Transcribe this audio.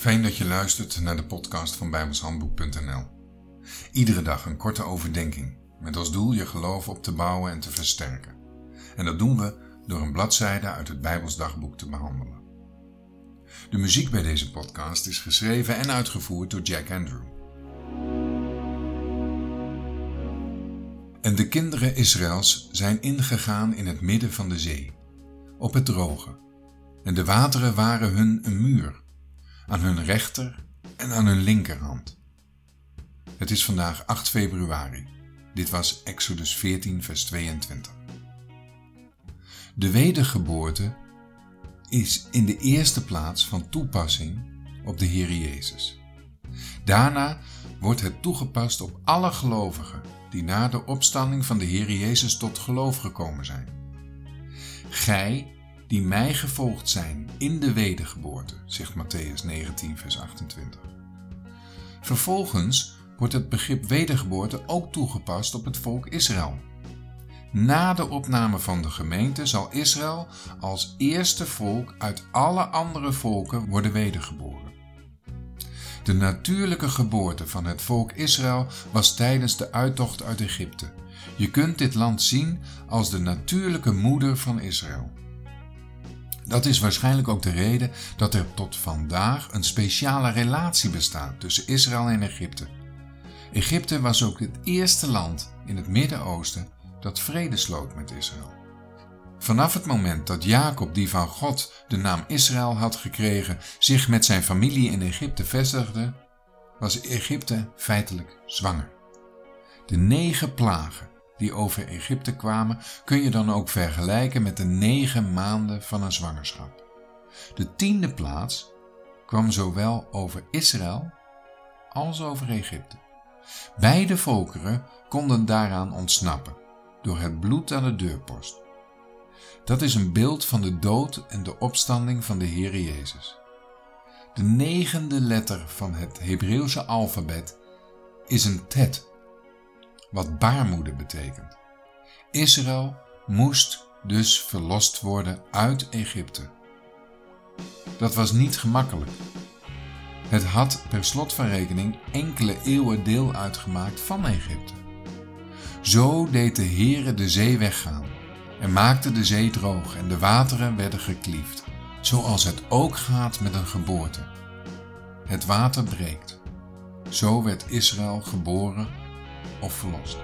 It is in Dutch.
Fijn dat je luistert naar de podcast van bijbelshandboek.nl. Iedere dag een korte overdenking met als doel je geloof op te bouwen en te versterken. En dat doen we door een bladzijde uit het Bijbelsdagboek te behandelen. De muziek bij deze podcast is geschreven en uitgevoerd door Jack Andrew. En de kinderen Israëls zijn ingegaan in het midden van de zee, op het droge. En de wateren waren hun een muur, aan hun rechter en aan hun linkerhand. Het is vandaag 8 februari. Dit was Exodus 14, vers 22. De wedergeboorte is in de eerste plaats van toepassing op de Heer Jezus. Daarna wordt het toegepast op alle gelovigen die na de opstanding van de Heer Jezus tot geloof gekomen zijn. Gij, die mij gevolgd zijn in de wedergeboorte, zegt Matthäus 19, vers 28. Vervolgens wordt het begrip wedergeboorte ook toegepast op het volk Israël. Na de opname van de gemeente zal Israël als eerste volk uit alle andere volken worden wedergeboren. De natuurlijke geboorte van het volk Israël was tijdens de uittocht uit Egypte. Je kunt dit land zien als de natuurlijke moeder van Israël. Dat is waarschijnlijk ook de reden dat er tot vandaag een speciale relatie bestaat tussen Israël en Egypte. Egypte was ook het eerste land in het Midden-Oosten dat vrede sloot met Israël. Vanaf het moment dat Jacob, die van God de naam Israël had gekregen, zich met zijn familie in Egypte vestigde, was Egypte feitelijk zwanger. De negen plagen die over Egypte kwamen, kun je dan ook vergelijken met de negen maanden van een zwangerschap. De tiende plaats kwam zowel over Israël als over Egypte. Beide volkeren konden daaraan ontsnappen door het bloed aan de deurpost. Dat is een beeld van de dood en de opstanding van de Heere Jezus. De negende letter van het Hebreeuwse alfabet is een tet, wat baarmoeder betekent. Israël moest dus verlost worden uit Egypte. Dat was niet gemakkelijk. Het had per slot van rekening enkele eeuwen deel uitgemaakt van Egypte. Zo deed de Heere de zee weggaan en maakte de zee droog en de wateren werden gekliefd, zoals het ook gaat met een geboorte. Het water breekt. Zo werd Israël geboren of verlost.